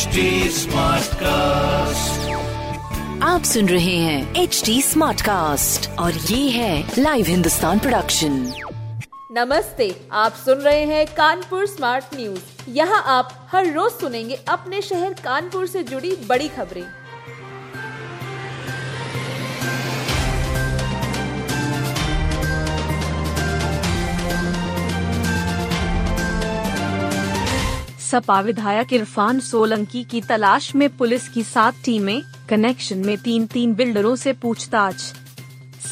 HD cast आप सुन रहे हैं एच डी स्मार्ट कास्ट और ये है लाइव हिंदुस्तान प्रोडक्शन नमस्ते आप सुन रहे हैं कानपुर स्मार्ट न्यूज़ यहाँ आप हर रोज सुनेंगे अपने शहर कानपुर से जुड़ी बड़ी खबरें। सपा विधायक इरफान सोलंकी की तलाश में पुलिस की सात टीमें, कनेक्शन में तीन तीन बिल्डरों से पूछताछ।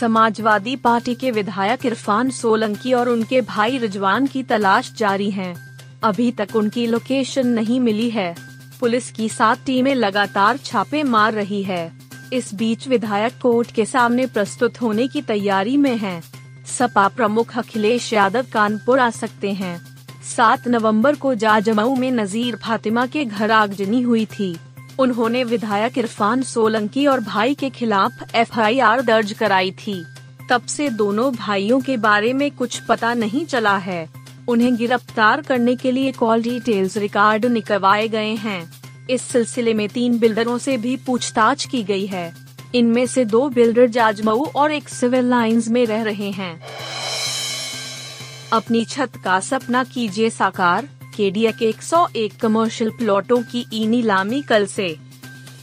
समाजवादी पार्टी के विधायक इरफान सोलंकी और उनके भाई रिजवान की तलाश जारी है। अभी तक उनकी लोकेशन नहीं मिली है। पुलिस की सात टीमें लगातार छापे मार रही है। इस बीच विधायक कोर्ट के सामने प्रस्तुत होने की तैयारी में हैं। सपा प्रमुख अखिलेश यादव कानपुर आ सकते हैं। सात नवंबर को जाजमऊ में नजीर फातिमा के घर आगजनी हुई थी। उन्होंने विधायक इरफान सोलंकी और भाई के खिलाफ एफआईआर दर्ज कराई थी। तब से दोनों भाइयों के बारे में कुछ पता नहीं चला है। उन्हें गिरफ़्तार करने के लिए कॉल डिटेल्स रिकॉर्ड निकलवाए गए हैं। इस सिलसिले में तीन बिल्डरों से भी पूछताछ की गई है। इनमें से दो बिल्डर जाजमऊ और एक सिविल लाइंस में रह रहे हैं। अपनी छत का सपना कीजिए साकार केडिया के 101 कमर्शियल प्लॉटों की ई नीलामी कल से।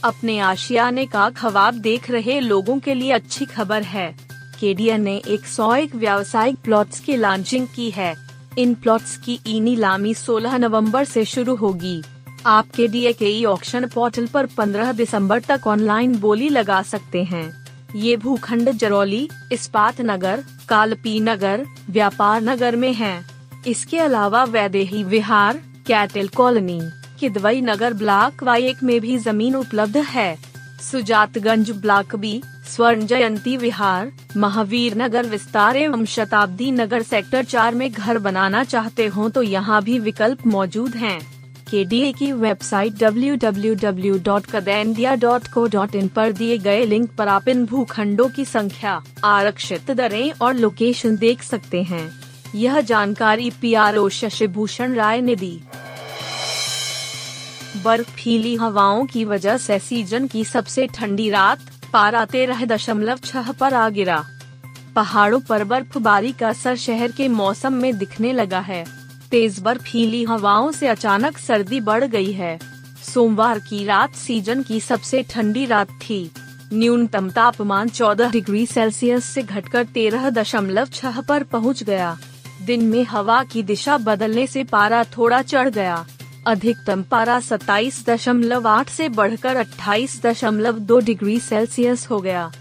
अपने आशियाने का खवाब देख रहे लोगों के लिए अच्छी खबर है। केडिया ने 101 व्यावसायिक प्लॉट्स की लॉन्चिंग की है। इन प्लॉट्स की ई नीलामी 16 नवंबर से शुरू होगी। आप केडिया के ई ऑक्शन पोर्टल पर 15 दिसंबर तक ऑनलाइन बोली लगा सकते हैं। ये भूखंड जरौली, इस्पात नगर, कालपी नगर, व्यापार नगर में है इसके अलावा Vaidehi Vihar, cattle colony, Kidwai Nagar block Y एक में भी ज़मीन उपलब्ध है सुजातगंज ब्लॉक बी, स्वर्ण जयंती विहार, महावीर नगर विस्तार एवं शताब्दी नगर सेक्टर चार में घर बनाना चाहते हो तो यहाँ भी विकल्प मौजूद हैं। के डी की वेबसाइट www.kadendia.co.in पर दिए गए लिंक पर आप इन भूखंडों की संख्या, आरक्षित दरें और लोकेशन देख सकते हैं। यह जानकारी P R O Shashibhushan Rai ने दी। बर्फीली हवाओं की वजह से सीज़न की सबसे ठंडी रात, पारा तेरह दशमलव छह पर आ गिरा। पहाड़ों पर बर्फबारी का असर शहर के मौसम में दिखने लगा है। तेज बर्फीली हवाओं से अचानक सर्दी बढ़ गई है। सोमवार की रात सीज़न की सबसे ठंडी रात थी। न्यूनतम तापमान 14 डिग्री सेल्सियस से घटकर तेरह दशमलव छह पर पहुँच गया। दिन में हवा की दिशा बदलने से पारा थोड़ा चढ़ गया। अधिकतम पारा सत्ताईस दशमलव आठ ऐसी बढ़कर अट्ठाईस दशमलव दो डिग्री सेल्सियस हो गया।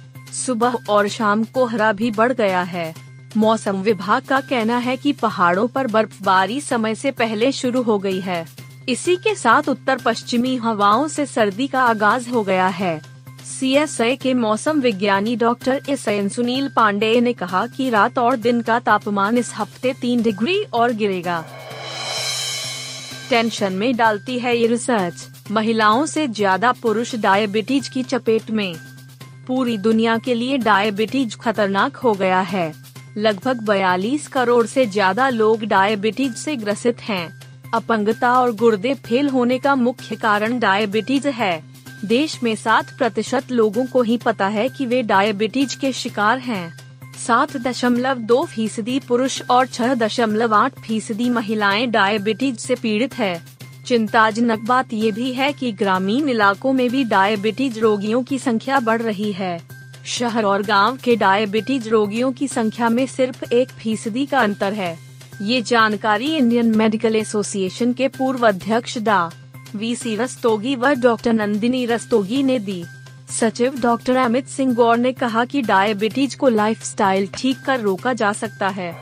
सुबह और शाम कोहरा भी बढ़ गया है। मौसम विभाग का कहना है कि पहाड़ों पर बर्फबारी समय से पहले शुरू हो गई है। इसी के साथ उत्तर पश्चिमी हवाओं से सर्दी का आगाज़ हो गया है। सी के मौसम विज्ञानी doctor S N Sunil Pande ने कहा कि रात और दिन का तापमान इस हफ़्ते तीन डिग्री और गिरेगा। टेंशन में डालती है ये रिसर्च। महिलाओं से ज़्यादा पुरुष डायबिटीज़ की चपेट में। पूरी दुनिया के लिए डायबिटीज़ खतरनाक हो गया है। लगभग 42 करोड़ से ज़्यादा लोग डायबिटीज़ से ग्रसित हैं। अपंगता और गुर्दे फेल होने का मुख्य कारण डायबिटीज़ है। देश में सात प्रतिशत लोगों को ही पता है कि वे डायबिटीज़ के शिकार हैं। सात दशमलव दो फ़ीसदी पुरुष और छह दशमलव आठ फ़ीसदी महिलाएँ डायबिटीज़ से पीड़ित है। चिंताजनक बात ये भी है कि ग्रामीण इलाकों में भी डायबिटीज़ रोगियों की संख्या बढ़ रही है। शहर और गाँव के डायबिटीज़ रोगियों की संख्या में सिर्फ़ एक फ़ीसदी का अंतर है। ये जानकारी इंडियन मेडिकल एसोसिएशन के पूर्व अध्यक्ष डा. वी. सी. रस्तोगी व डॉक्टर नंदिनी रस्तोगी ने दी। सचिव डॉक्टर अमित सिंह गौर ने कहा कि डायबिटीज़ को लाइफस्टाइल ठीक कर रोका जा सकता है।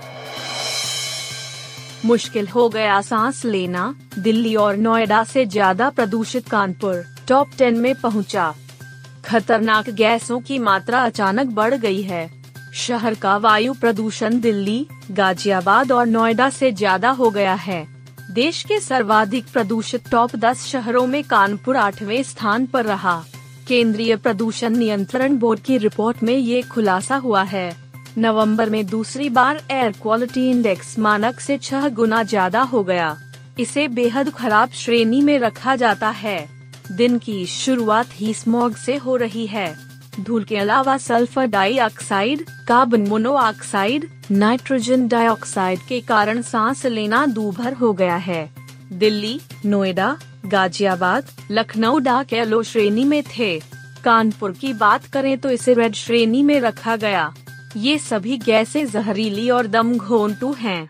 मुश्किल हो गया सांस लेना, दिल्ली और नोएडा से ज़्यादा प्रदूषित कानपुर टॉप टेन में पहुँचा। खतरनाक गैसों की मात्रा अचानक बढ़ गई है। शहर का वायु प्रदूषण दिल्ली, गाजियाबाद और नोएडा से ज़्यादा हो गया है। देश के सर्वाधिक प्रदूषित टॉप 10 शहरों में कानपुर आठवें स्थान पर रहा। केंद्रीय प्रदूषण नियंत्रण बोर्ड की रिपोर्ट में ये खुलासा हुआ है। नवंबर में दूसरी बार एयर क्वालिटी इंडेक्स मानक से छह गुना ज़्यादा हो गया। इसे बेहद खराब श्रेणी में रखा जाता है। दिन की शुरुआत ही स्मॉग से हो रही है। धूल के अलावा sulphur dioxide carbon monoxide nitrogen dioxide के कारण सांस लेना दूभर हो गया है। दिल्ली, नोएडा, गाजियाबाद, लखनऊ डाक येलो श्रेणी में थे। कानपुर की बात करें तो इसे रेड श्रेणी में रखा गया। ये सभी गैसें जहरीली और दम घोंटू हैं।